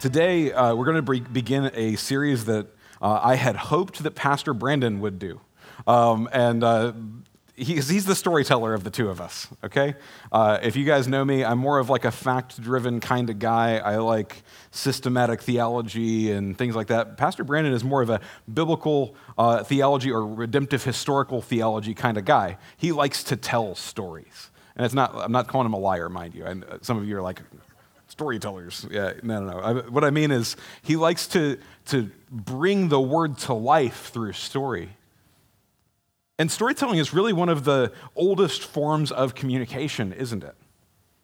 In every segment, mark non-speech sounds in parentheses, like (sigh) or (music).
Today, uh, we're going to begin a series that uh, I had hoped that Pastor Brandon would do. Um, and uh, he's, he's the storyteller of the two of us, okay? Uh, if you guys know me, I'm more of like a fact driven kind of guy. I like systematic theology and things like that. Pastor Brandon is more of a biblical uh, theology or redemptive historical theology kind of guy. He likes to tell stories. And it's not, I'm not calling him a liar, mind you. And some of you are like, storytellers. Yeah, no, no, no. I, what I mean is, he likes to, to bring the word to life through story. And storytelling is really one of the oldest forms of communication, isn't it?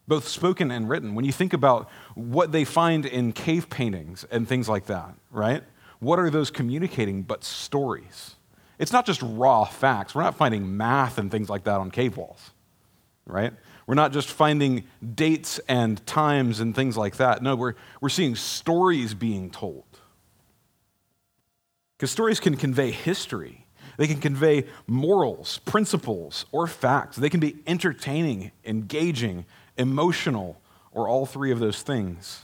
Both spoken and written. When you think about what they find in cave paintings and things like that, right? What are those communicating but stories? It's not just raw facts. We're not finding math and things like that on cave walls, right? We're not just finding dates and times and things like that. No, we're, we're seeing stories being told. Because stories can convey history, they can convey morals, principles, or facts. They can be entertaining, engaging, emotional, or all three of those things.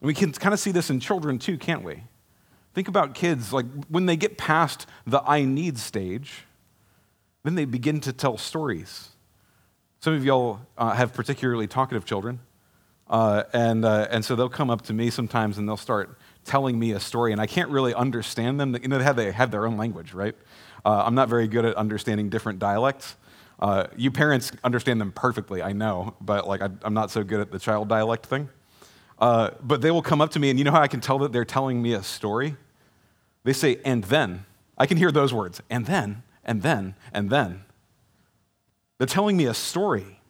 And we can kind of see this in children too, can't we? Think about kids, like when they get past the I need stage, then they begin to tell stories. Some of y'all uh, have particularly talkative children. Uh, and, uh, and so they'll come up to me sometimes and they'll start telling me a story, and I can't really understand them. You know, they have, they have their own language, right? Uh, I'm not very good at understanding different dialects. Uh, you parents understand them perfectly, I know, but like I, am not so good at the child dialect thing. Uh, but they will come up to me, and you know how I can tell that they're telling me a story? They say, and then. I can hear those words, and then, and then, and then. They're telling me a story.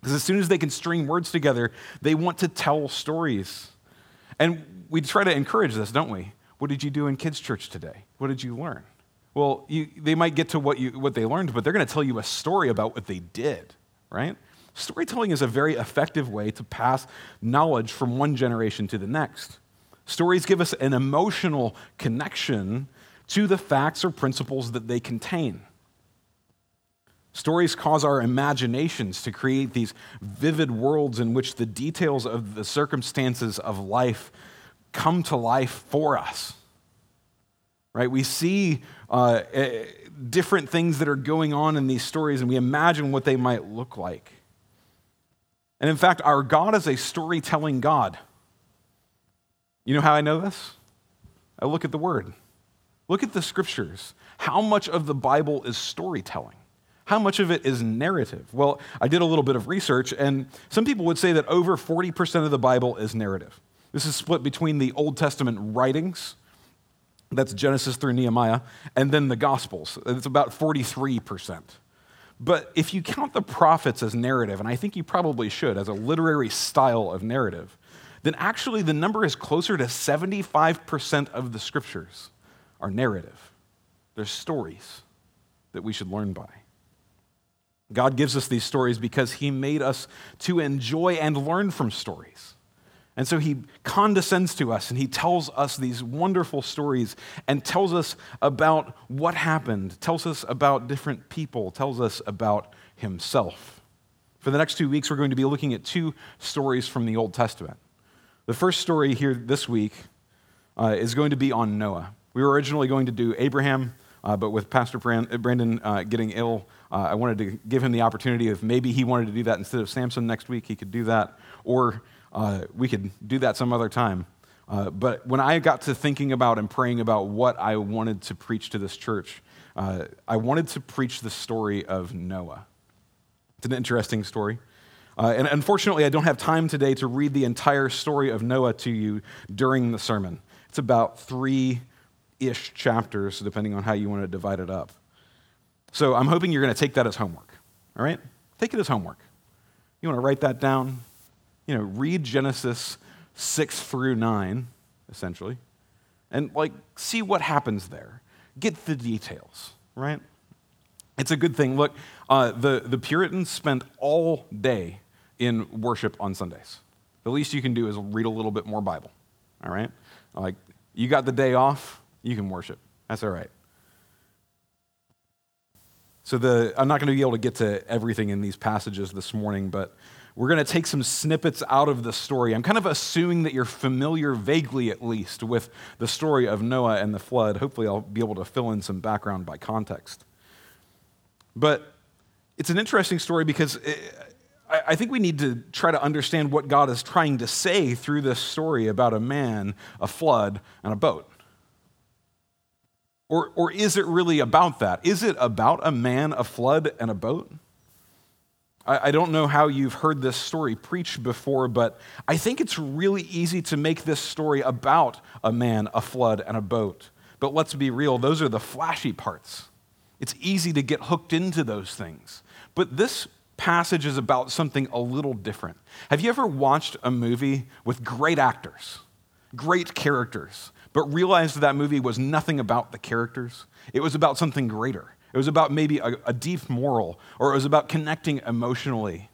Because as soon as they can string words together, they want to tell stories. And we try to encourage this, don't we? What did you do in kids' church today? What did you learn? Well, you, they might get to what, you, what they learned, but they're going to tell you a story about what they did, right? Storytelling is a very effective way to pass knowledge from one generation to the next. Stories give us an emotional connection to the facts or principles that they contain. Stories cause our imaginations to create these vivid worlds in which the details of the circumstances of life come to life for us. Right? We see uh, eh, different things that are going on in these stories and we imagine what they might look like. And in fact, our God is a storytelling God. You know how I know this? I look at the Word, look at the scriptures. How much of the Bible is storytelling? How much of it is narrative? Well, I did a little bit of research, and some people would say that over 40% of the Bible is narrative. This is split between the Old Testament writings, that's Genesis through Nehemiah, and then the Gospels. It's about 43%. But if you count the prophets as narrative, and I think you probably should, as a literary style of narrative, then actually the number is closer to 75% of the scriptures are narrative. They're stories that we should learn by. God gives us these stories because He made us to enjoy and learn from stories. And so He condescends to us and He tells us these wonderful stories and tells us about what happened, tells us about different people, tells us about Himself. For the next two weeks, we're going to be looking at two stories from the Old Testament. The first story here this week uh, is going to be on Noah. We were originally going to do Abraham, uh, but with Pastor Brandon uh, getting ill, uh, I wanted to give him the opportunity if maybe he wanted to do that instead of Samson next week, he could do that, or uh, we could do that some other time. Uh, but when I got to thinking about and praying about what I wanted to preach to this church, uh, I wanted to preach the story of Noah. It's an interesting story. Uh, and unfortunately, I don't have time today to read the entire story of Noah to you during the sermon. It's about three ish chapters, depending on how you want to divide it up. So I'm hoping you're going to take that as homework. All right? Take it as homework. You want to write that down? You know, read Genesis 6 through 9, essentially, and like see what happens there. Get the details, right? It's a good thing. Look, uh, the, the Puritans spent all day in worship on Sundays. The least you can do is read a little bit more Bible, all right? Like, you got the day off, you can worship. That's all right. So the, I'm not going to be able to get to everything in these passages this morning, but we're going to take some snippets out of the story. I'm kind of assuming that you're familiar, vaguely at least, with the story of Noah and the flood. Hopefully, I'll be able to fill in some background by context. But it's an interesting story because eh, it, I think we need to try to understand what God is trying to say through this story about a man, a flood, and a boat. Or, or is it really about that? Is it about a man, a flood, and a boat? I, I don't know how you've heard this story preached before, but I think it's really easy to make this story about a man, a flood, and a boat. But let's be real, those are the flashy parts. It's easy to get hooked into those things. But this passage is about something a little different. Have you ever watched a movie with great actors, great characters, but realized that that movie was nothing about the characters. It was about something greater. It was about maybe a, a deep moral, or it was about connecting emotionally.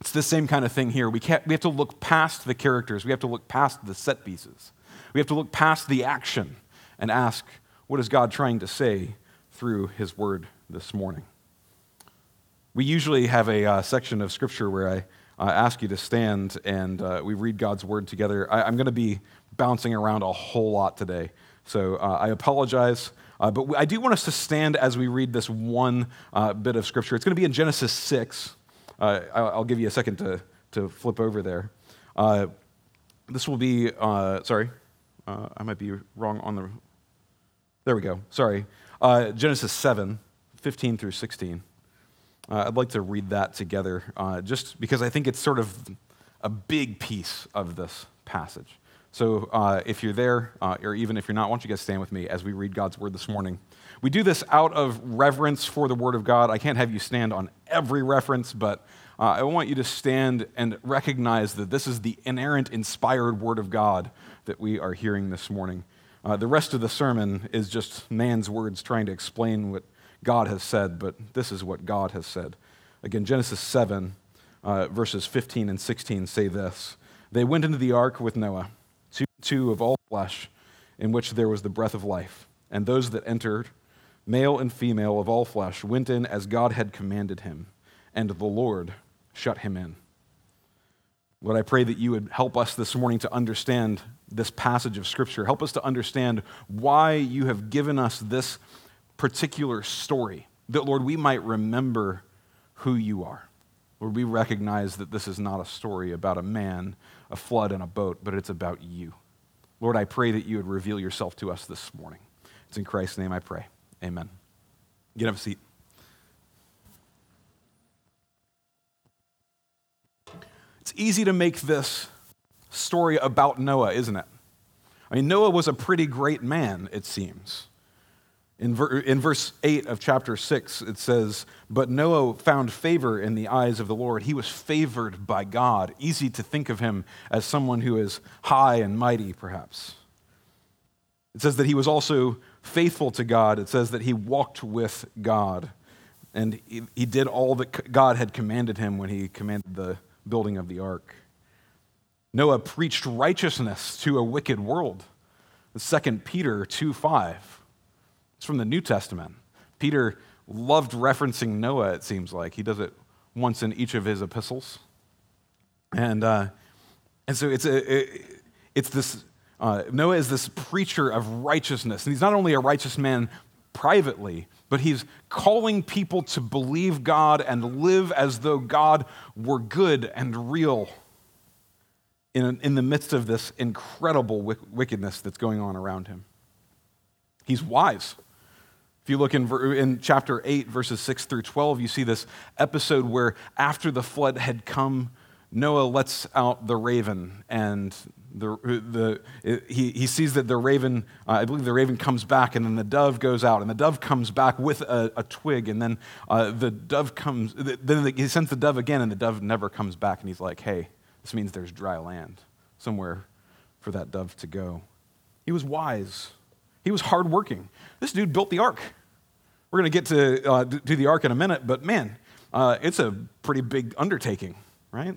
It's the same kind of thing here. We, can't, we have to look past the characters, we have to look past the set pieces, we have to look past the action and ask, what is God trying to say through his word this morning? We usually have a uh, section of scripture where I uh, ask you to stand and uh, we read God's word together. I, am going to be bouncing around a whole lot today. So uh, I apologize. Uh, but I do want us to stand as we read this one uh, bit of scripture. It's going to be in Genesis 6. Uh, I'll give you a second to, to flip over there. Uh, this will be, uh, sorry, I might be wrong on the. There we go. Sorry. Genesis 7, 15 through 16. I'd like to read that together just because I think it's sort of a big piece of this passage. So uh, if you're there, uh, or even if you're not, why don't you guys stand with me as we read God's word this morning? We do this out of reverence for the word of God. I can't have you stand on every reference, but uh, I want you to stand and recognize that this is the inerrant, inspired word of God that we are hearing this morning. Uh, the rest of the sermon is just man's words trying to explain what God has said, but this is what God has said. Again, Genesis 7, uh, verses 15 and 16 say this They went into the ark with Noah two of all flesh, in which there was the breath of life. And those that entered, male and female of all flesh, went in as God had commanded him, and the Lord shut him in. Lord, I pray that you would help us this morning to understand this passage of Scripture. Help us to understand why you have given us this particular story, that, Lord, we might remember who you are. Lord, we recognize that this is not a story about a man, a flood, and a boat, but it's about you. Lord, I pray that you would reveal yourself to us this morning. It's in Christ's name I pray. Amen. Get up a seat. It's easy to make this story about Noah, isn't it? I mean, Noah was a pretty great man, it seems. In, ver- in verse 8 of chapter 6, it says, But Noah found favor in the eyes of the Lord. He was favored by God. Easy to think of him as someone who is high and mighty, perhaps. It says that he was also faithful to God. It says that he walked with God. And he, he did all that God had commanded him when he commanded the building of the ark. Noah preached righteousness to a wicked world. 2 Peter 2 5 it's from the New Testament. Peter loved referencing Noah, it seems like. He does it once in each of his epistles. And, uh, and so it's, a, it, it's this uh, Noah is this preacher of righteousness. And he's not only a righteous man privately, but he's calling people to believe God and live as though God were good and real in, in the midst of this incredible wickedness that's going on around him. He's wise. If you look in, in chapter 8, verses 6 through 12, you see this episode where after the flood had come, Noah lets out the raven, and the, the, he, he sees that the raven, uh, I believe the raven comes back, and then the dove goes out, and the dove comes back with a, a twig, and then uh, the dove comes, then he sends the dove again, and the dove never comes back, and he's like, hey, this means there's dry land somewhere for that dove to go. He was wise. He was hardworking. This dude built the ark. We're going to get to uh, do the ark in a minute, but man, uh, it's a pretty big undertaking, right?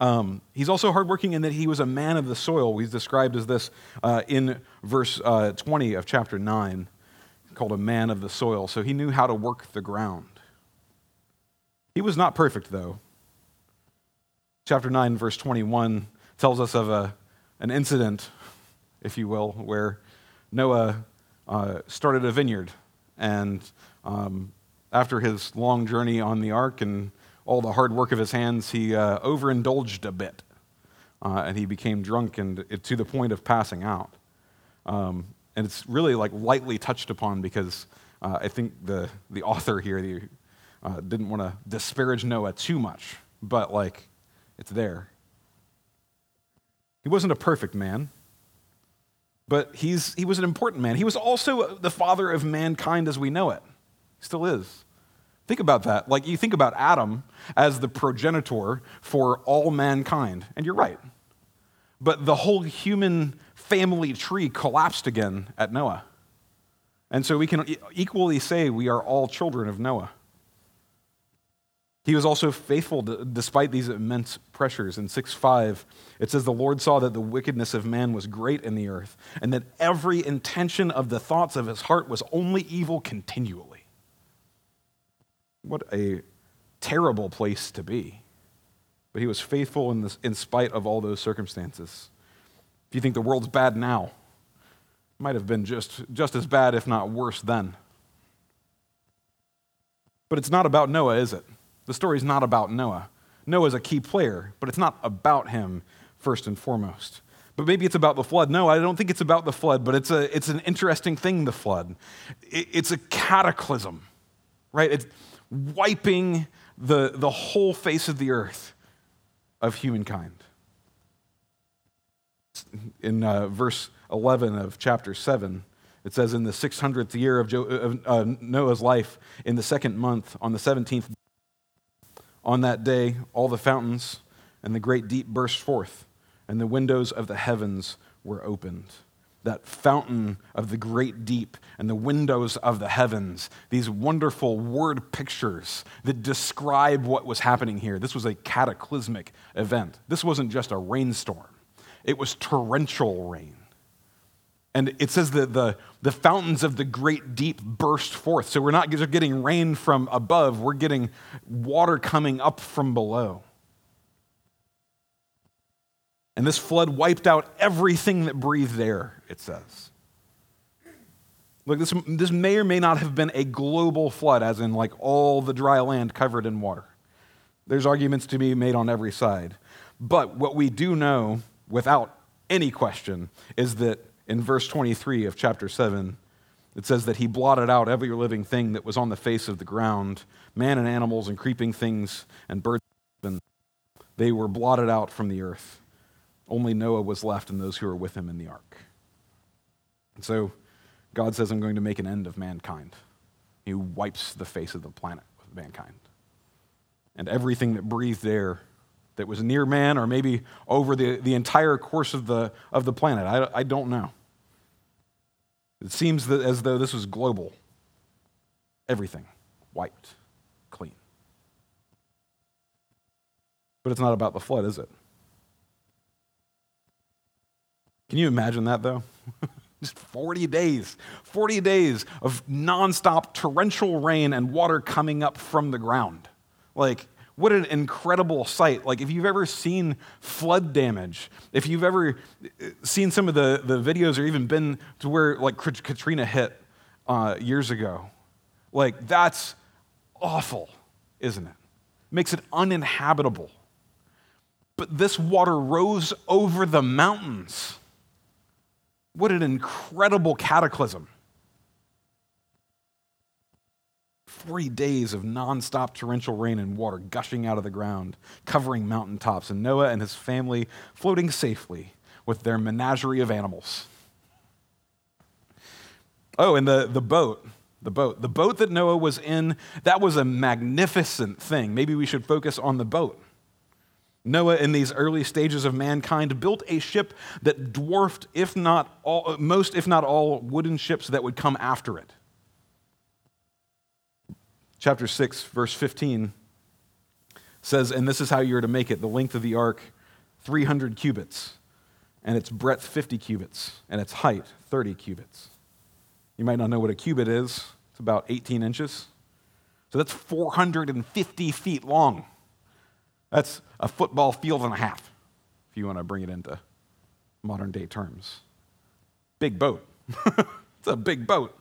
Um, he's also hardworking in that he was a man of the soil. He's described as this uh, in verse uh, 20 of chapter 9, called a man of the soil. So he knew how to work the ground. He was not perfect, though. Chapter 9, verse 21 tells us of a, an incident, if you will, where Noah uh, started a vineyard. And um, after his long journey on the ark and all the hard work of his hands, he uh, overindulged a bit. Uh, and he became drunk and it, to the point of passing out. Um, and it's really like lightly touched upon because uh, I think the, the author here the, uh, didn't want to disparage Noah too much, but like it's there. He wasn't a perfect man, but he's, he was an important man. He was also the father of mankind as we know it. He still is. Think about that. Like you think about Adam as the progenitor for all mankind, and you're right. But the whole human family tree collapsed again at Noah. And so we can equally say we are all children of Noah. He was also faithful despite these immense pressures. In 6 5, it says, The Lord saw that the wickedness of man was great in the earth, and that every intention of the thoughts of his heart was only evil continually. What a terrible place to be. But he was faithful in, this, in spite of all those circumstances. If you think the world's bad now, it might have been just, just as bad, if not worse, then. But it's not about Noah, is it? The story is not about Noah. Noah is a key player, but it's not about him first and foremost. But maybe it's about the flood. No, I don't think it's about the flood, but it's, a, it's an interesting thing, the flood. It, it's a cataclysm, right? It's wiping the, the whole face of the earth of humankind. In uh, verse 11 of chapter 7, it says, In the 600th year of, jo- of uh, Noah's life, in the second month, on the 17th on that day, all the fountains and the great deep burst forth, and the windows of the heavens were opened. That fountain of the great deep and the windows of the heavens, these wonderful word pictures that describe what was happening here. This was a cataclysmic event. This wasn't just a rainstorm, it was torrential rain. And it says that the, the fountains of the great deep burst forth. So we're not just getting rain from above, we're getting water coming up from below. And this flood wiped out everything that breathed air, it says. Look, this, this may or may not have been a global flood, as in like all the dry land covered in water. There's arguments to be made on every side. But what we do know, without any question, is that in verse 23 of chapter 7, it says that he blotted out every living thing that was on the face of the ground, man and animals and creeping things and birds. And they were blotted out from the earth. Only Noah was left and those who were with him in the ark. And so God says, I'm going to make an end of mankind. He wipes the face of the planet with mankind. And everything that breathed air that was near man or maybe over the, the entire course of the, of the planet. I, I don't know. It seems that as though this was global. Everything wiped clean. But it's not about the flood, is it? Can you imagine that, though? (laughs) Just 40 days, 40 days of nonstop torrential rain and water coming up from the ground. Like, what an incredible sight. Like, if you've ever seen flood damage, if you've ever uh, seen some of the, the videos or even been to where, like, Katrina hit uh, years ago, like, that's awful, isn't it? Makes it uninhabitable. But this water rose over the mountains. What an incredible cataclysm. 40 days of nonstop torrential rain and water gushing out of the ground, covering mountaintops, and Noah and his family floating safely with their menagerie of animals. Oh, and the, the boat, the boat. The boat that Noah was in, that was a magnificent thing. Maybe we should focus on the boat. Noah, in these early stages of mankind, built a ship that dwarfed, if not all, most, if not all, wooden ships that would come after it. Chapter 6, verse 15 says, And this is how you're to make it the length of the ark, 300 cubits, and its breadth, 50 cubits, and its height, 30 cubits. You might not know what a cubit is, it's about 18 inches. So that's 450 feet long. That's a football field and a half, if you want to bring it into modern day terms. Big boat. (laughs) it's a big boat.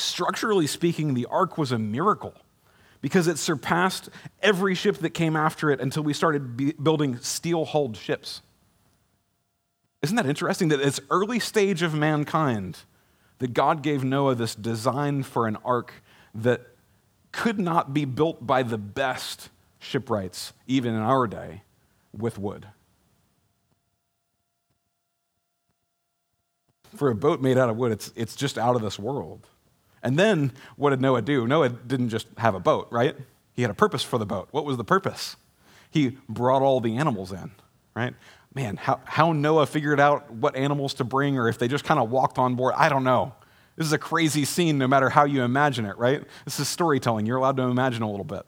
Structurally speaking, the ark was a miracle because it surpassed every ship that came after it until we started building steel hulled ships. Isn't that interesting that it's early stage of mankind that God gave Noah this design for an ark that could not be built by the best shipwrights, even in our day, with wood. For a boat made out of wood, it's, it's just out of this world. And then what did Noah do? Noah didn't just have a boat, right? He had a purpose for the boat. What was the purpose? He brought all the animals in, right? Man, how, how Noah figured out what animals to bring or if they just kind of walked on board, I don't know. This is a crazy scene no matter how you imagine it, right? This is storytelling. You're allowed to imagine a little bit,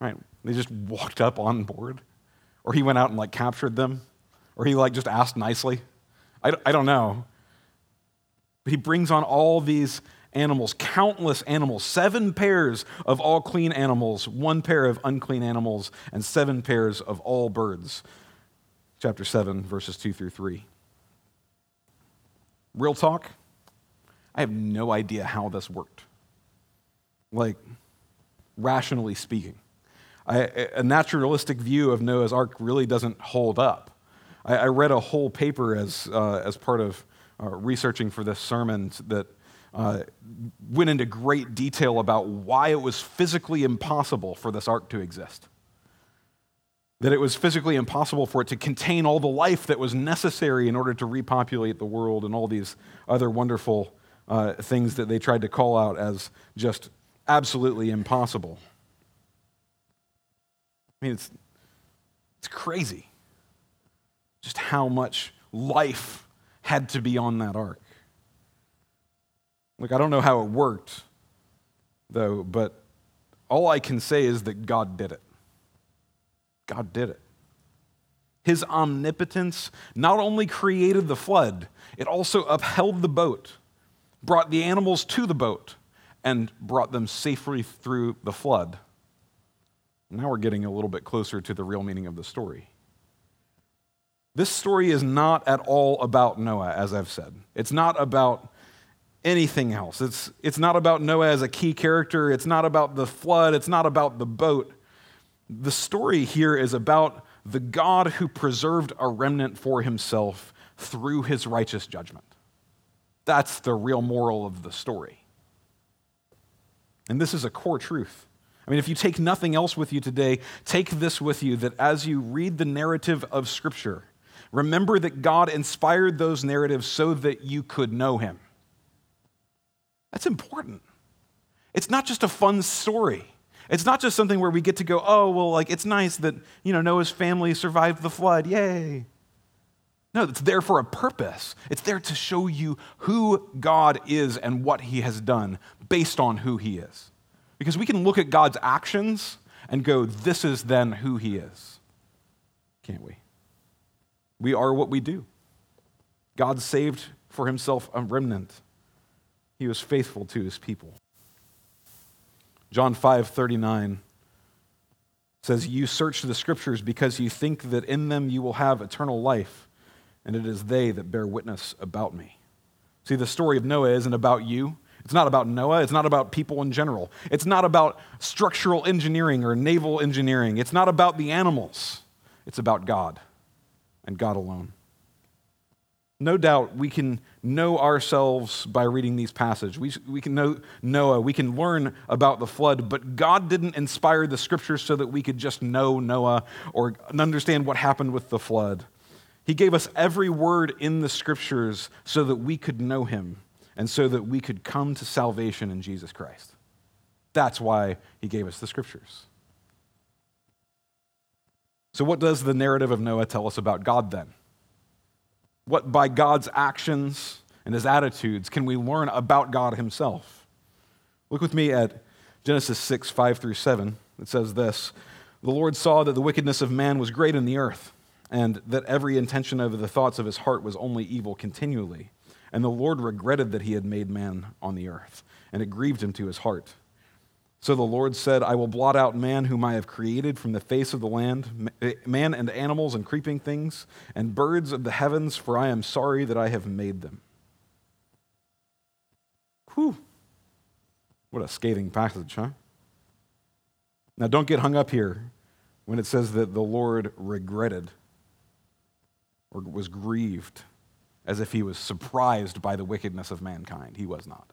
right? They just walked up on board. Or he went out and like captured them. Or he like just asked nicely. I, I don't know. But he brings on all these animals, countless animals, seven pairs of all clean animals, one pair of unclean animals, and seven pairs of all birds. Chapter 7, verses 2 through 3. Real talk, I have no idea how this worked. Like, rationally speaking. I, a naturalistic view of Noah's Ark really doesn't hold up. I, read a whole paper as, uh, as part of uh, researching for this sermon that uh, went into great detail about why it was physically impossible for this ark to exist. That it was physically impossible for it to contain all the life that was necessary in order to repopulate the world and all these other wonderful uh, things that they tried to call out as just absolutely impossible. I mean, it's, it's crazy just how much life had to be on that ark. Look, I don't know how it worked, though, but all I can say is that God did it. God did it. His omnipotence not only created the flood, it also upheld the boat, brought the animals to the boat, and brought them safely through the flood. Now we're getting a little bit closer to the real meaning of the story. This story is not at all about Noah, as I've said. It's not about anything else. It's, it's not about Noah as a key character. It's not about the flood. It's not about the boat. The story here is about the God who preserved a remnant for himself through his righteous judgment. That's the real moral of the story. And this is a core truth. I mean, if you take nothing else with you today, take this with you that as you read the narrative of Scripture, remember that God inspired those narratives so that you could know him. That's important. It's not just a fun story. It's not just something where we get to go, oh, well, like, it's nice that, you know, Noah's family survived the flood. Yay. No, it's there for a purpose. It's there to show you who God is and what he has done based on who he is. Because we can look at God's actions and go, this is then who he is. Can't we? We are what we do. God saved for himself a remnant he was faithful to his people. John 5 39 says, You search the scriptures because you think that in them you will have eternal life, and it is they that bear witness about me. See, the story of Noah isn't about you. It's not about Noah. It's not about people in general. It's not about structural engineering or naval engineering. It's not about the animals. It's about God and God alone. No doubt we can know ourselves by reading these passages. We, we can know Noah, we can learn about the flood, but God didn't inspire the scriptures so that we could just know Noah or understand what happened with the flood. He gave us every word in the scriptures so that we could know him and so that we could come to salvation in Jesus Christ. That's why he gave us the scriptures. So, what does the narrative of Noah tell us about God then? What, by God's actions and his attitudes, can we learn about God himself? Look with me at Genesis 6, 5 through 7. It says this The Lord saw that the wickedness of man was great in the earth, and that every intention of the thoughts of his heart was only evil continually. And the Lord regretted that he had made man on the earth, and it grieved him to his heart. So the Lord said, I will blot out man whom I have created from the face of the land, man and animals and creeping things, and birds of the heavens, for I am sorry that I have made them. Whew. What a scathing passage, huh? Now, don't get hung up here when it says that the Lord regretted or was grieved as if he was surprised by the wickedness of mankind. He was not.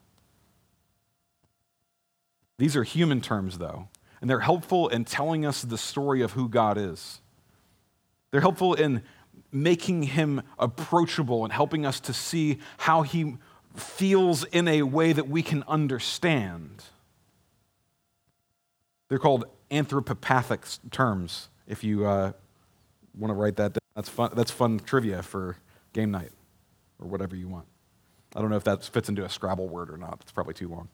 These are human terms, though, and they're helpful in telling us the story of who God is. They're helpful in making him approachable and helping us to see how he feels in a way that we can understand. They're called anthropopathic terms, if you uh, want to write that down. That's fun, that's fun trivia for game night or whatever you want. I don't know if that fits into a Scrabble word or not. It's probably too long.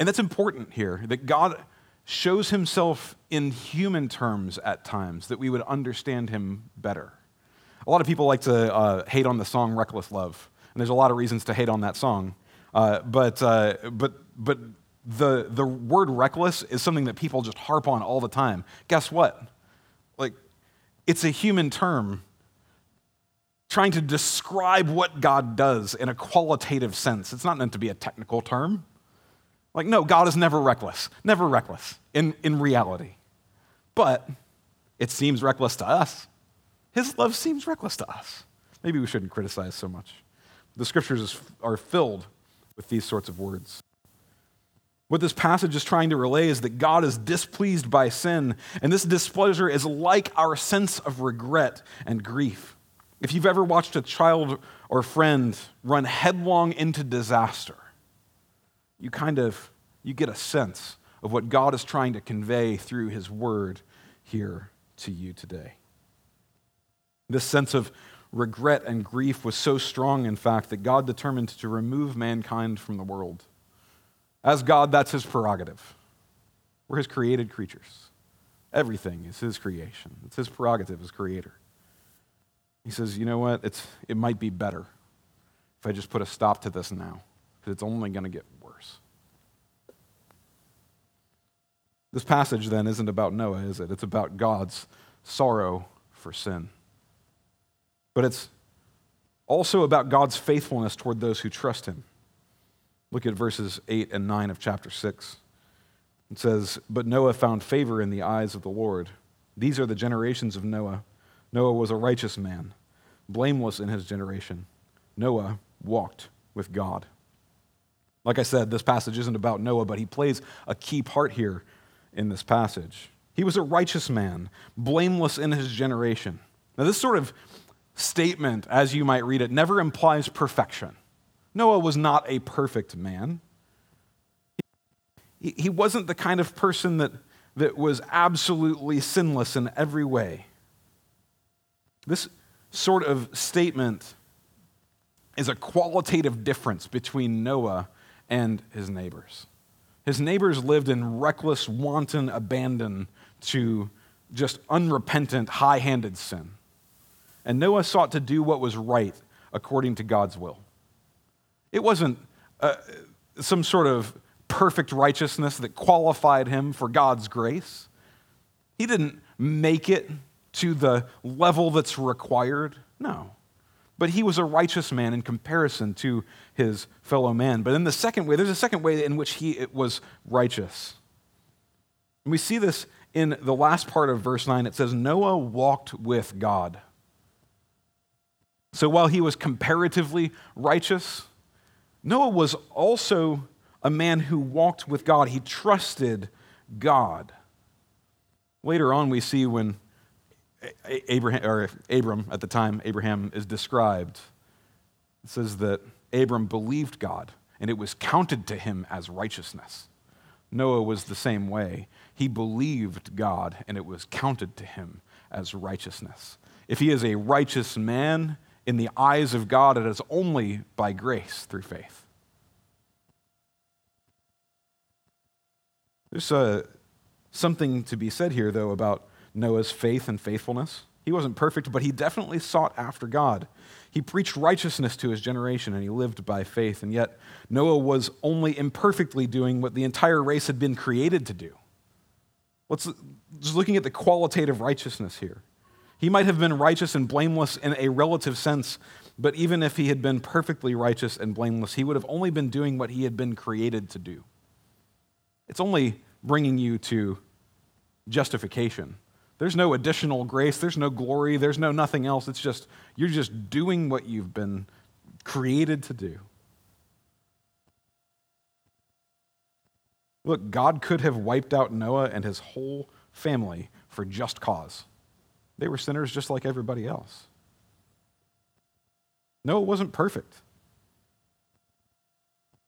And that's important here that God shows himself in human terms at times, that we would understand him better. A lot of people like to uh, hate on the song Reckless Love, and there's a lot of reasons to hate on that song. Uh, but, uh, but, but the, the word reckless is something that people just harp on all the time. Guess what? Like, it's a human term trying to describe what God does in a qualitative sense. It's not meant to be a technical term. Like, no, God is never reckless, never reckless in, in reality. But it seems reckless to us. His love seems reckless to us. Maybe we shouldn't criticize so much. The scriptures are filled with these sorts of words. What this passage is trying to relay is that God is displeased by sin, and this displeasure is like our sense of regret and grief. If you've ever watched a child or friend run headlong into disaster, you kind of you get a sense of what God is trying to convey through his word here to you today. This sense of regret and grief was so strong, in fact, that God determined to remove mankind from the world. As God, that's his prerogative. We're his created creatures. Everything is his creation, it's his prerogative as creator. He says, you know what? It's, it might be better if I just put a stop to this now, because it's only going to get This passage then isn't about Noah, is it? It's about God's sorrow for sin. But it's also about God's faithfulness toward those who trust him. Look at verses 8 and 9 of chapter 6. It says, But Noah found favor in the eyes of the Lord. These are the generations of Noah. Noah was a righteous man, blameless in his generation. Noah walked with God. Like I said, this passage isn't about Noah, but he plays a key part here in this passage. He was a righteous man, blameless in his generation. Now, this sort of statement, as you might read it, never implies perfection. Noah was not a perfect man. He wasn't the kind of person that, that was absolutely sinless in every way. This sort of statement is a qualitative difference between Noah and his neighbors. His neighbors lived in reckless, wanton abandon to just unrepentant, high handed sin. And Noah sought to do what was right according to God's will. It wasn't uh, some sort of perfect righteousness that qualified him for God's grace. He didn't make it to the level that's required. No but he was a righteous man in comparison to his fellow man. But in the second way, there's a second way in which he was righteous. And we see this in the last part of verse 9. It says, Noah walked with God. So while he was comparatively righteous, Noah was also a man who walked with God. He trusted God. Later on, we see when Abraham, or Abram at the time, Abraham is described. It says that Abram believed God, and it was counted to him as righteousness. Noah was the same way. He believed God, and it was counted to him as righteousness. If he is a righteous man in the eyes of God, it is only by grace through faith. There's uh, something to be said here, though, about Noah's faith and faithfulness. He wasn't perfect, but he definitely sought after God. He preached righteousness to his generation and he lived by faith. And yet, Noah was only imperfectly doing what the entire race had been created to do. Let's just looking at the qualitative righteousness here. He might have been righteous and blameless in a relative sense, but even if he had been perfectly righteous and blameless, he would have only been doing what he had been created to do. It's only bringing you to justification. There's no additional grace, there's no glory, there's no nothing else. It's just, you're just doing what you've been created to do. Look, God could have wiped out Noah and his whole family for just cause. They were sinners just like everybody else. Noah wasn't perfect.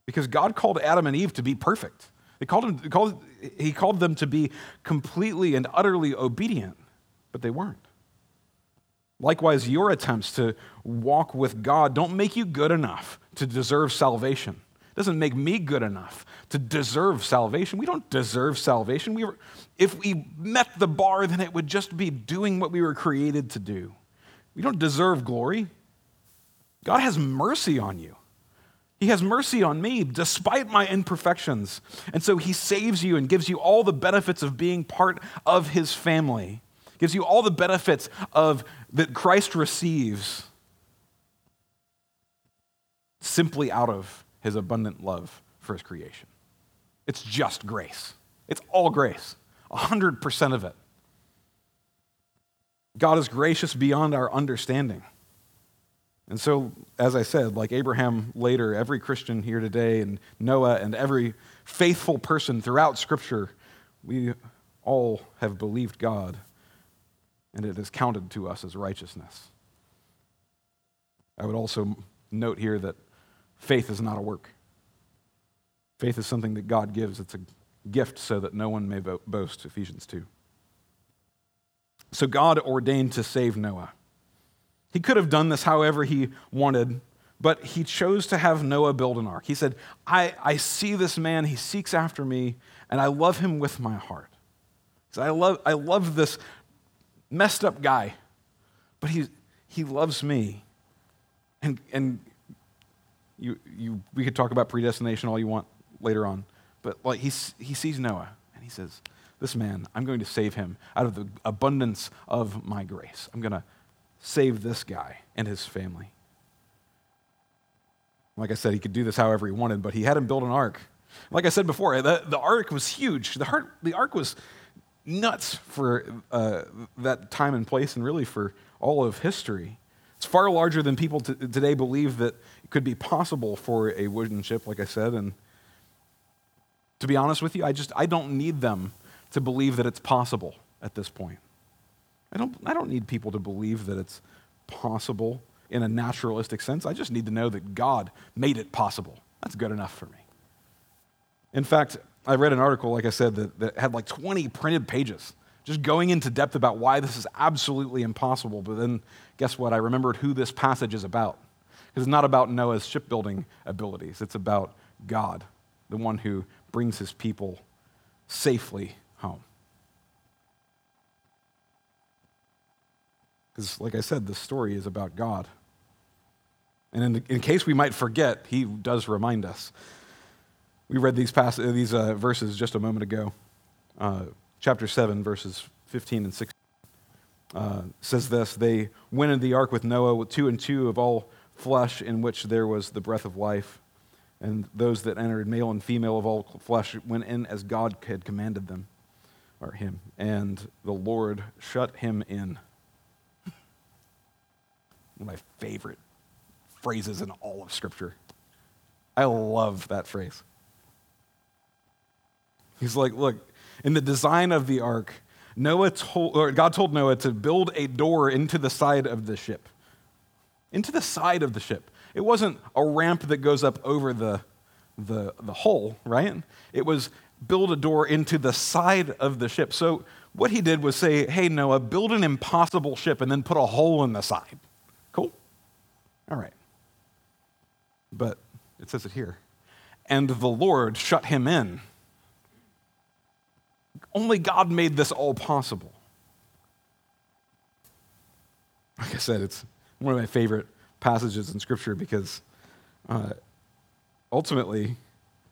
Because God called Adam and Eve to be perfect. He called, him, called, he called them to be completely and utterly obedient, but they weren't. Likewise, your attempts to walk with God don't make you good enough to deserve salvation. It doesn't make me good enough to deserve salvation. We don't deserve salvation. We were, if we met the bar, then it would just be doing what we were created to do. We don't deserve glory. God has mercy on you. He has mercy on me despite my imperfections. And so he saves you and gives you all the benefits of being part of his family. Gives you all the benefits of that Christ receives simply out of his abundant love for his creation. It's just grace. It's all grace. 100% of it. God is gracious beyond our understanding. And so, as I said, like Abraham later, every Christian here today, and Noah, and every faithful person throughout Scripture, we all have believed God, and it is counted to us as righteousness. I would also note here that faith is not a work. Faith is something that God gives. It's a gift so that no one may boast, Ephesians 2. So God ordained to save Noah. He could have done this however he wanted, but he chose to have Noah build an ark. He said, I, I see this man, he seeks after me, and I love him with my heart. He said, I love, I love this messed up guy, but he, he loves me. And, and you, you, we could talk about predestination all you want later on, but like he, he sees Noah and he says, This man, I'm going to save him out of the abundance of my grace. I'm going to save this guy and his family. Like I said, he could do this however he wanted, but he had him build an ark. Like I said before, the, the ark was huge. The, heart, the ark was nuts for uh, that time and place and really for all of history. It's far larger than people t- today believe that it could be possible for a wooden ship, like I said. And to be honest with you, I just I don't need them to believe that it's possible at this point. I don't, I don't need people to believe that it's possible in a naturalistic sense. I just need to know that God made it possible. That's good enough for me. In fact, I read an article, like I said, that, that had like 20 printed pages, just going into depth about why this is absolutely impossible. But then, guess what? I remembered who this passage is about. Because it's not about Noah's shipbuilding abilities, it's about God, the one who brings his people safely home. Because, like I said, the story is about God. And in, in, case we might forget, he does remind us. We read these, pass- these uh, verses just a moment ago. Uh, chapter 7, verses 15 and 16 uh, says this They went in the ark with Noah, with two and two of all flesh, in which there was the breath of life. And those that entered, male and female of all flesh, went in as God had commanded them, or him. And the Lord shut him in one of my favorite phrases in all of Scripture. I love that phrase. He's like, look, in the design of the ark, Noah told, or God told Noah to build a door into the side of the ship. Into the side of the ship. It wasn't a ramp that goes up over the, the, the hull, right? It was build a door into the side of the ship. So what he did was say, hey, Noah, build an impossible ship and then put a hole in the side. Cool? All right. But it says it here. And the Lord shut him in. Only God made this all possible. Like I said, it's one of my favorite passages in Scripture because uh, ultimately,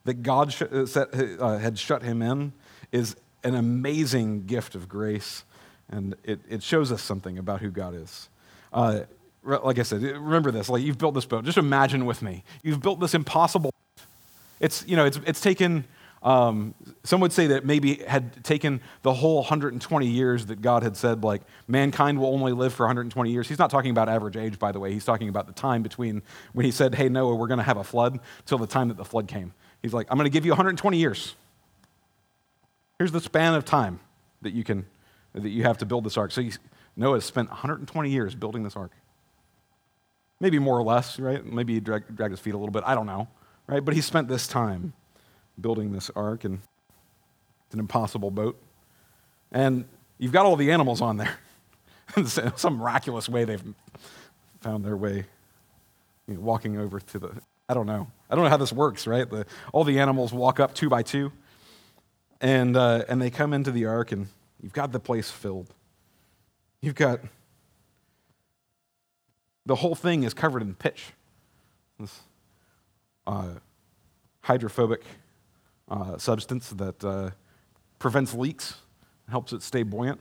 that God uh, uh, had shut him in is an amazing gift of grace, and it, it shows us something about who God is. Uh, like I said, remember this. Like you've built this boat. Just imagine with me. You've built this impossible. It's you know it's it's taken. Um, some would say that maybe had taken the whole 120 years that God had said, like mankind will only live for 120 years. He's not talking about average age, by the way. He's talking about the time between when he said, "Hey Noah, we're going to have a flood," till the time that the flood came. He's like, "I'm going to give you 120 years." Here's the span of time that you can that you have to build this ark. So Noah spent 120 years building this ark. Maybe more or less, right? Maybe he dragged, dragged his feet a little bit. I don't know, right? But he spent this time building this ark, and it's an impossible boat. And you've got all the animals on there. (laughs) Some miraculous way, they've found their way, you know, walking over to the. I don't know. I don't know how this works, right? The, all the animals walk up two by two and, uh, and they come into the ark, and you've got the place filled. You've got the whole thing is covered in pitch. This uh, hydrophobic uh, substance that uh, prevents leaks, helps it stay buoyant,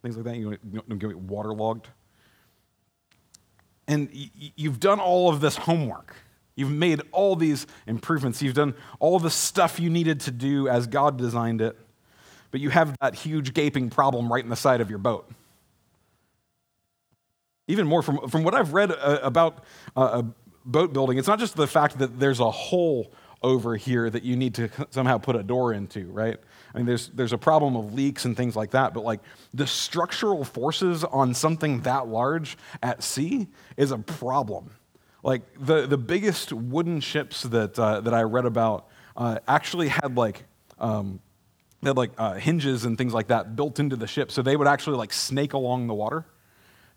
things like that. You don't get waterlogged. And you've done all of this homework. You've made all these improvements. You've done all the stuff you needed to do as God designed it, but you have that huge gaping problem right in the side of your boat. Even more from, from what I've read uh, about uh, boat building, it's not just the fact that there's a hole over here that you need to somehow put a door into, right? I mean, there's, there's a problem of leaks and things like that, but like the structural forces on something that large at sea is a problem. Like the, the biggest wooden ships that, uh, that I read about uh, actually had like, um, they had like uh, hinges and things like that built into the ship. So they would actually like snake along the water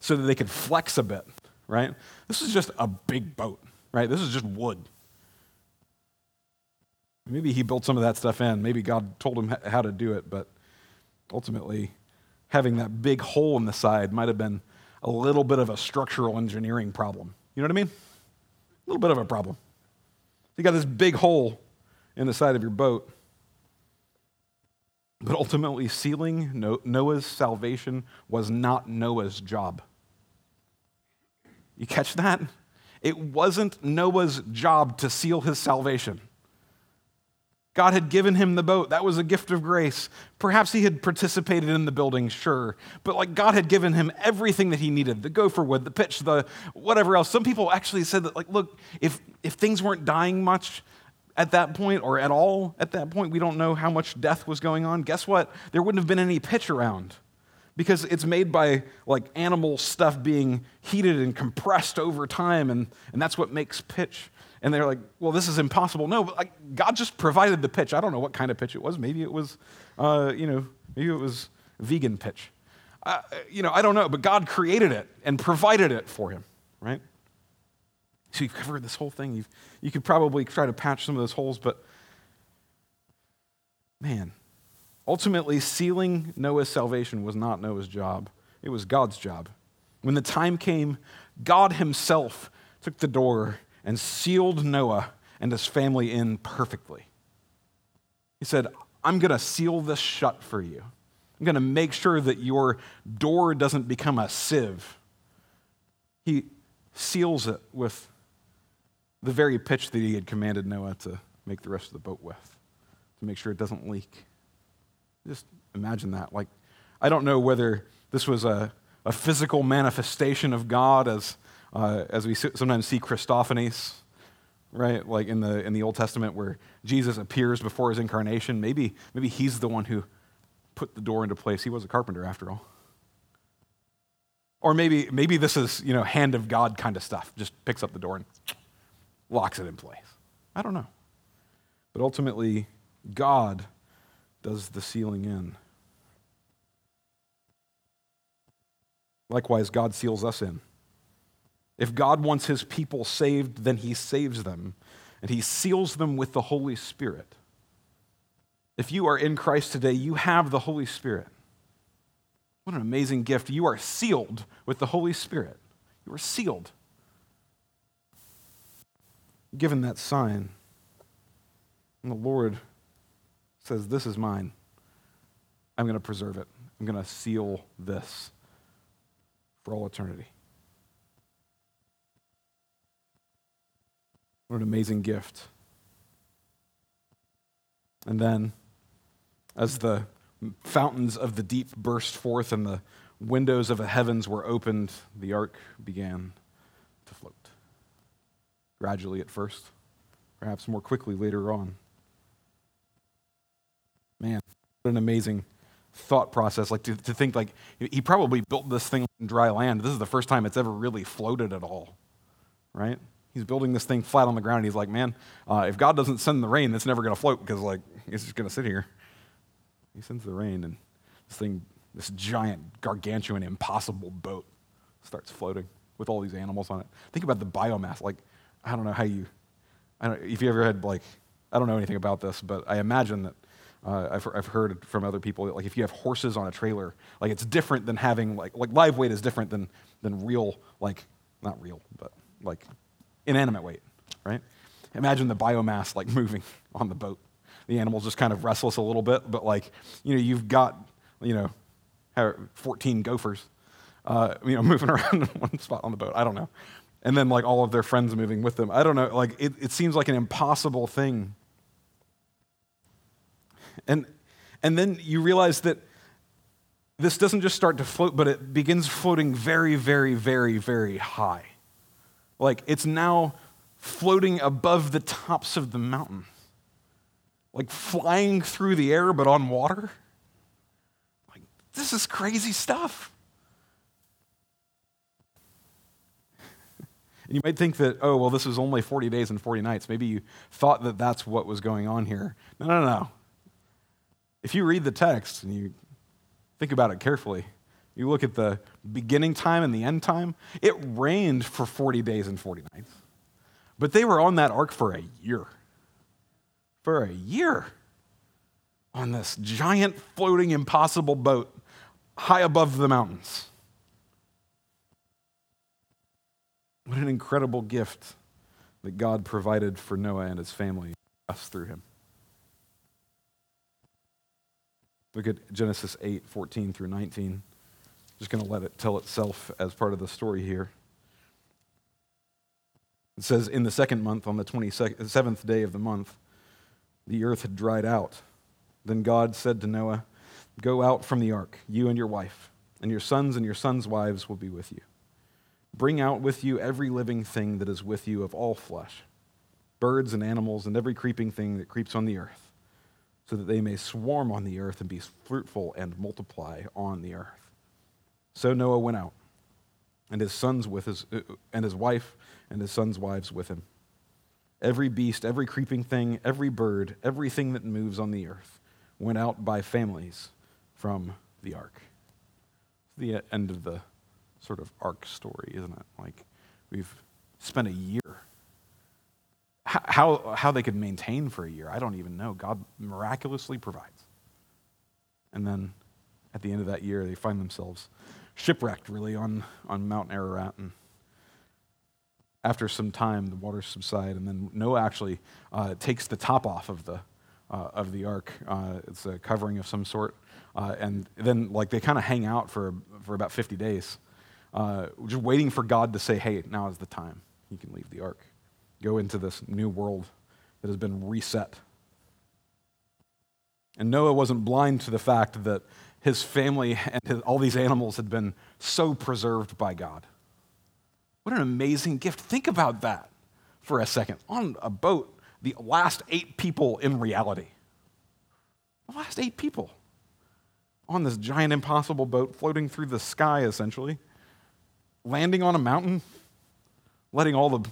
so that they could flex a bit, right? This is just a big boat, right? This is just wood. Maybe he built some of that stuff in. Maybe God told him how to do it, but ultimately, having that big hole in the side might have been a little bit of a structural engineering problem. You know what I mean? A little bit of a problem. You got this big hole in the side of your boat. But ultimately, sealing Noah's salvation was not Noah's job. You catch that? It wasn't Noah's job to seal his salvation. God had given him the boat. That was a gift of grace. Perhaps he had participated in the building, sure. But like God had given him everything that he needed the gopher wood, the pitch, the whatever else. Some people actually said that, like, look, if, if things weren't dying much at that point or at all at that point, we don't know how much death was going on. Guess what? There wouldn't have been any pitch around because it's made by like animal stuff being heated and compressed over time, and, and that's what makes pitch. And they're like, well, this is impossible. No, but like God just provided the pitch. I don't know what kind of pitch it was. Maybe it was, uh, you know, maybe it was vegan pitch. Uh, you know, I don't know, but God created it and provided it for him, right? So you've covered this whole thing. You've, you could probably try to patch some of those holes, but man, ultimately, sealing Noah's salvation was not Noah's job, it was God's job. When the time came, God Himself took the door and sealed Noah and his family in perfectly. He said, I'm going to seal this shut for you. I'm going to make sure that your door doesn't become a sieve. He seals it with the very pitch that he had commanded Noah to make the rest of the boat with, to make sure it doesn't leak. Just imagine that. Like, I don't know whether this was a, a physical manifestation of God as uh, as we sometimes see Christophanies, right? Like in the, in the Old Testament where Jesus appears before his incarnation. Maybe, maybe he's the one who put the door into place. He was a carpenter after all. Or maybe, maybe this is, you know, hand of God kind of stuff. Just picks up the door and locks it in place. I don't know. But ultimately, God does the sealing in. Likewise, God seals us in. If God wants his people saved, then he saves them, and he seals them with the Holy Spirit. If you are in Christ today, you have the Holy Spirit. What an amazing gift. You are sealed with the Holy Spirit. You are sealed. Given that sign, and the Lord says, This is mine. I'm going to preserve it. I'm going to seal this for all eternity. What an amazing gift. And then, as the fountains of the deep burst forth and the windows of the heavens were opened, the ark began to float. Gradually at first, perhaps more quickly later on. Man, what an amazing thought process. Like to, to think like he probably built this thing in dry land. This is the first time it's ever really floated at all, right? He's building this thing flat on the ground. And he's like, man, uh, if God doesn't send the rain, it's never going to float because like it's just going to sit here. He sends the rain, and this thing, this giant, gargantuan, impossible boat starts floating with all these animals on it. Think about the biomass. Like, I don't know how you, I don't, if you ever had like, I don't know anything about this, but I imagine that uh, I've, I've heard from other people that like if you have horses on a trailer, like it's different than having like like live weight is different than than real like not real but like inanimate weight, right? Imagine the biomass like (laughs) moving on the boat. The animal's just kind of restless a little bit, but like you know you've got you know 14 gophers, uh, you know (laughs) moving around in one spot on the boat. I don't know, and then like all of their friends moving with them. I don't know. Like it, it seems like an impossible thing and, and then you realize that this doesn't just start to float, but it begins floating very, very, very, very high. Like it's now floating above the tops of the mountain, like flying through the air, but on water. Like, this is crazy stuff. (laughs) And you might think that, oh, well, this was only 40 days and 40 nights. Maybe you thought that that's what was going on here. No, no, no. If you read the text and you think about it carefully, you look at the beginning time and the end time, it rained for 40 days and 40 nights. But they were on that ark for a year. For a year. On this giant floating impossible boat high above the mountains. What an incredible gift that God provided for Noah and his family, us through him. Look at Genesis 8, 14 through 19. Just going to let it tell itself as part of the story here. It says, In the second month, on the 27th day of the month, the earth had dried out. Then God said to Noah, Go out from the ark, you and your wife, and your sons and your sons' wives will be with you. Bring out with you every living thing that is with you of all flesh, birds and animals, and every creeping thing that creeps on the earth so that they may swarm on the earth and be fruitful and multiply on the earth. So Noah went out, and his sons with his uh, and his wife and his sons' wives with him. Every beast, every creeping thing, every bird, everything that moves on the earth went out by families from the ark. The end of the sort of ark story, isn't it? Like we've spent a year how, how they could maintain for a year, I don't even know. God miraculously provides. And then at the end of that year, they find themselves shipwrecked, really, on, on Mount Ararat. And after some time, the waters subside, and then Noah actually uh, takes the top off of the, uh, of the ark. Uh, it's a covering of some sort. Uh, and then, like, they kind of hang out for, for about 50 days, uh, just waiting for God to say, hey, now is the time. You can leave the ark go into this new world that has been reset. And Noah wasn't blind to the fact that his family and his, all these animals had been so preserved by God. What an amazing gift. Think about that for a second. On a boat, the last eight people in reality. The last eight people on this giant impossible boat floating through the sky, essentially, landing on a mountain, letting all the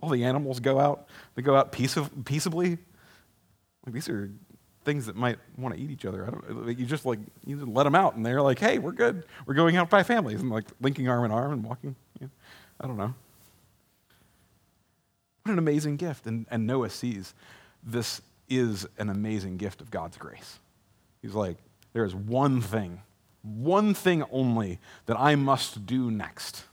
all the animals go out. They go out peace- peaceably. Like these are things that might want to eat each other. I don't. You just like you just let them out, and they're like, "Hey, we're good. We're going out by families," and like linking arm in arm and walking. You know, I don't know. What an amazing gift! And, and Noah sees this is an amazing gift of God's grace. He's like, there is one thing, one thing only that I must do next.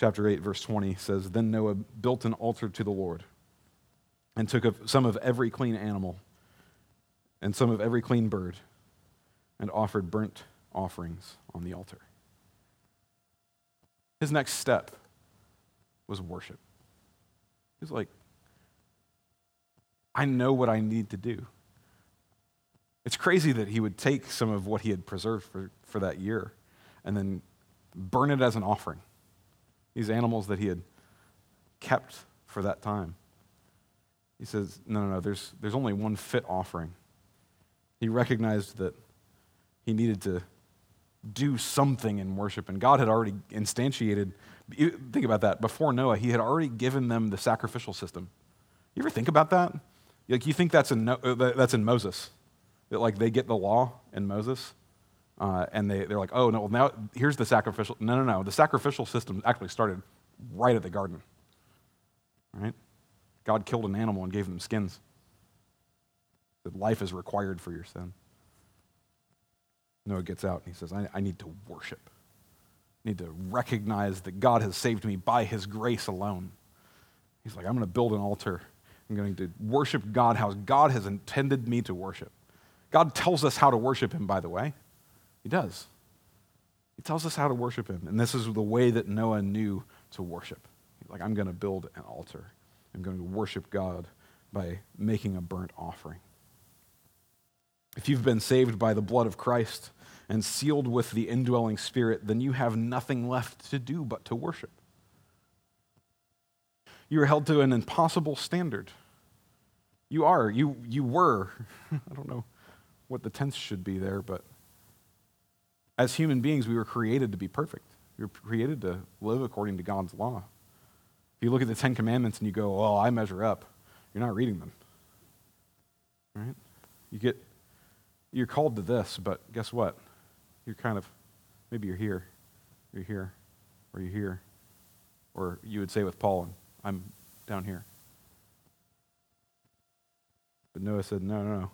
Chapter 8, verse 20 says Then Noah built an altar to the Lord and took some of every clean animal and some of every clean bird and offered burnt offerings on the altar. His next step was worship. He's like, I know what I need to do. It's crazy that he would take some of what he had preserved for, for that year and then burn it as an offering. These animals that he had kept for that time. He says, No, no, no, there's, there's only one fit offering. He recognized that he needed to do something in worship, and God had already instantiated. Think about that. Before Noah, he had already given them the sacrificial system. You ever think about that? Like you think that's in, uh, that's in Moses, that like they get the law in Moses, uh, and they, they're like, oh no, well, now here's the sacrificial. No, no, no. The sacrificial system actually started right at the garden. Right? God killed an animal and gave them skins. That life is required for your sin. Noah gets out and he says, I, I need to worship. I need to recognize that God has saved me by his grace alone. He's like, I'm going to build an altar I'm going to worship God how God has intended me to worship. God tells us how to worship Him, by the way. He does. He tells us how to worship Him. And this is the way that Noah knew to worship. Like, I'm going to build an altar. I'm going to worship God by making a burnt offering. If you've been saved by the blood of Christ and sealed with the indwelling spirit, then you have nothing left to do but to worship. You are held to an impossible standard. You are. You, you were. (laughs) I don't know what the tense should be there, but as human beings, we were created to be perfect. We were created to live according to God's law. If you look at the Ten Commandments and you go, oh, I measure up, you're not reading them. Right? You get, you're called to this, but guess what? You're kind of, maybe you're here, you're here, or you're here. Or you would say with Paul, I'm down here. But Noah said, No, no, no.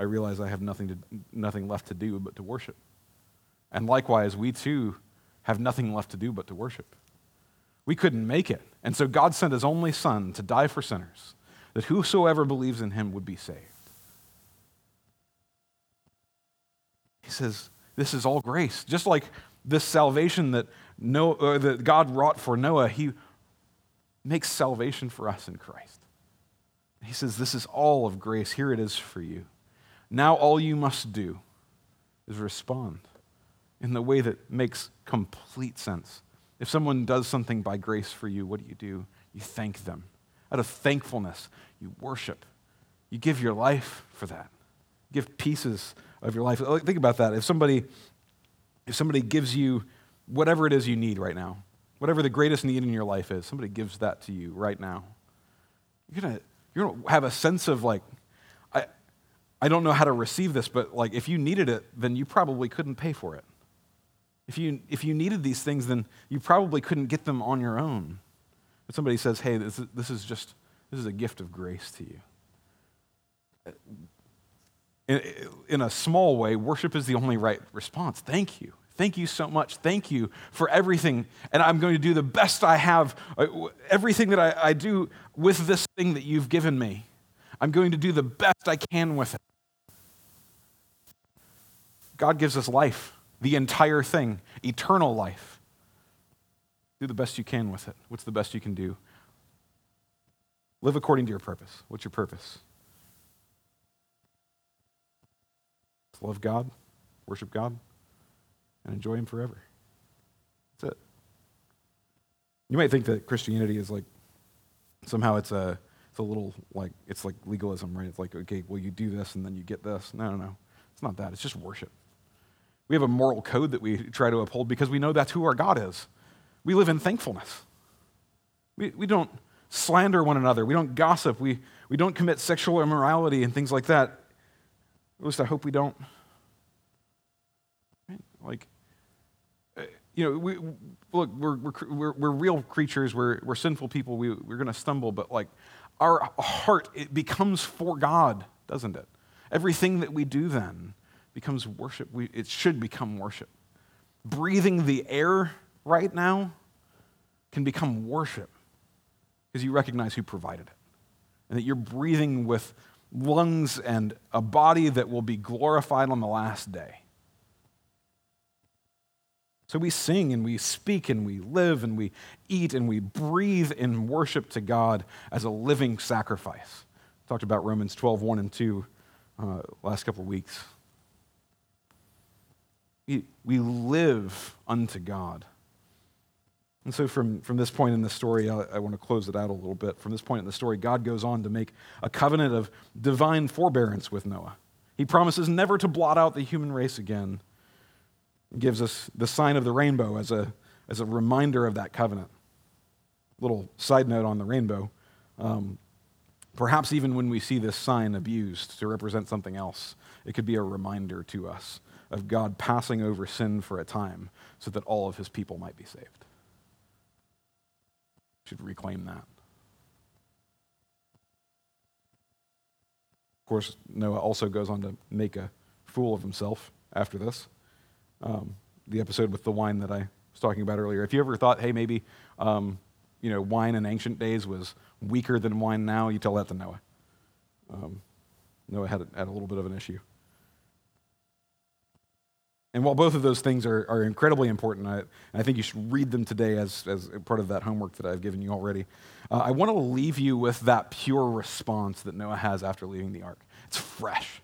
I realize I have nothing, to, nothing left to do but to worship. And likewise, we too have nothing left to do but to worship. We couldn't make it. And so God sent his only Son to die for sinners, that whosoever believes in him would be saved. He says, This is all grace. Just like this salvation that, Noah, uh, that God wrought for Noah, he makes salvation for us in Christ. He says, This is all of grace. Here it is for you. Now, all you must do is respond in the way that makes complete sense. If someone does something by grace for you, what do you do? You thank them. Out of thankfulness, you worship. You give your life for that. You Give pieces of your life. Think about that. If somebody, if somebody gives you whatever it is you need right now, whatever the greatest need in your life is, somebody gives that to you right now. You're gonna, you're gonna have a sense of like, I don't know how to receive this, but like if you needed it, then you probably couldn't pay for it. If you, if you needed these things, then you probably couldn't get them on your own. If somebody says, hey, this is, this is just, this is a gift of grace to you. In, in a small way, worship is the only right response. Thank you. Thank you so much. Thank you for everything. And I'm going to do the best I have, uh, everything that I, I do with this thing that you've given me. I'm going to do the best I can with it. God gives us life, the entire thing, eternal life. Do the best you can with it. What's the best you can do? Live according to your purpose. What's your purpose? To love God, worship God, and enjoy Him forever. That's it. You might think that Christianity is like somehow it's a it's a little like it's like legalism, right? It's like okay, well you do this and then you get this. No, no, no. It's not that. It's just worship. We have a moral code that we try to uphold because we know that's who our God is. We live in thankfulness. We, we don't slander one another. We don't gossip. We, we don't commit sexual immorality and things like that. At least I hope we don't. Like, uh, you know, we, look, we're, we're, we're, we're real creatures. We're, we're sinful people. We, we're going to stumble, but like, our heart, it becomes for God, doesn't it? Everything that we do then becomes worship. We, it should become worship. Breathing the air right now can become worship because you recognize who provided it and that you're breathing with lungs and a body that will be glorified on the last day. So we sing and we speak and we live and we eat and we breathe in worship to God as a living sacrifice. Talked about Romans 12, 1 and 2 uh, last couple of weeks. We, live unto God. And so, from, from this point in the story, I, I want to close it out a little bit. From this point in the story, God goes on to make a covenant of divine forbearance with Noah. He promises never to blot out the human race again gives us the sign of the rainbow as a, as a reminder of that covenant. Little side note on the rainbow. Um, perhaps even when we see this sign abused to represent something else, it could be a reminder to us of God passing over sin for a time so that all of his people might be saved. Should reclaim that. Of course, Noah also goes on to make a fool of himself after this um, the episode with the wine that I was talking about earlier. If you ever thought, hey, maybe um, you know, wine in ancient days was weaker than wine now, you tell that to Noah. Um, Noah had had a little bit of an issue. And while both of those things are, are incredibly important, I, I think you should read them today as, as part of that homework that I've given you already. Uh, I want to leave you with that pure response that Noah has after leaving the ark. It's fresh,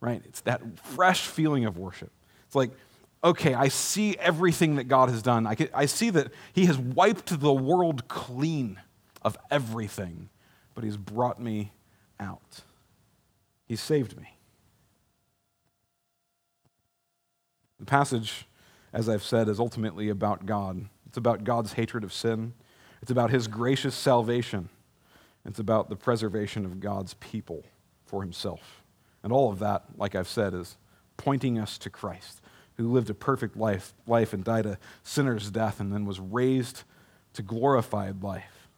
right? It's that fresh feeling of worship. It's like okay, I see everything that God has done. I, can, I see that He has wiped the world clean of everything, but He's brought me out. He saved me. The passage, as I've said, is ultimately about God. It's about God's hatred of sin, it's about His gracious salvation, it's about the preservation of God's people for Himself. And all of that, like I've said, is pointing us to Christ who lived a perfect life, life and died a sinner's death and then was raised to glorified life.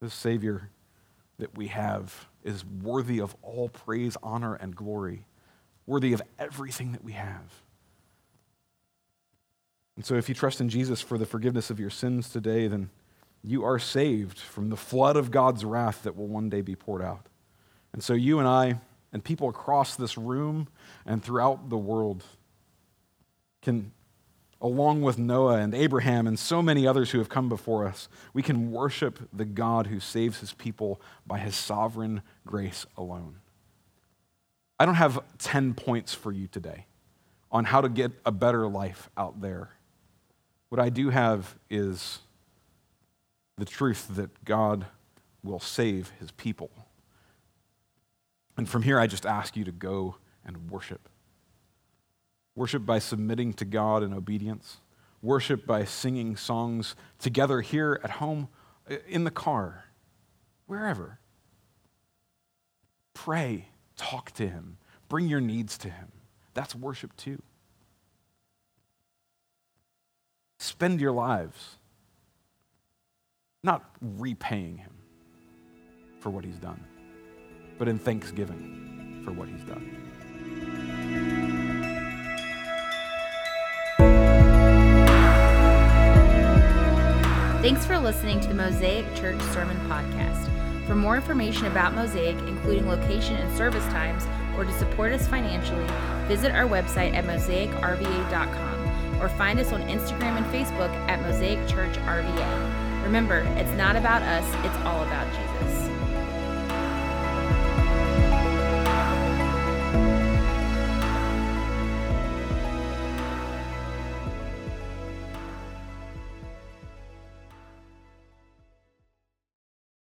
This Savior that we have is worthy of all praise, honor, and glory, worthy of everything that we have. And so, if you trust in Jesus for the forgiveness of your sins today, then you are saved from the flood of God's wrath that will one day be poured out. And so, you and I, and people across this room and throughout the world can, along with Noah and Abraham and so many others who have come before us, we can worship the God who saves his people by his sovereign grace alone. I don't have 10 points for you today on how to get a better life out there. What I do have is the truth that God will save his people and from here, I just ask you to go and worship. Worship by submitting to God in obedience. Worship by singing songs together here at home, in the car, wherever. Pray, talk to Him, bring your needs to Him. That's worship too. Spend your lives not repaying Him for what He's done but in thanksgiving for what he's done. Thanks for listening to the Mosaic Church Sermon Podcast. For more information about Mosaic, including location and service times, or to support us financially, visit our website at mosaicrva.com or find us on Instagram and Facebook at Mosaic Church RVA. Remember, it's not about us, it's all about Jesus.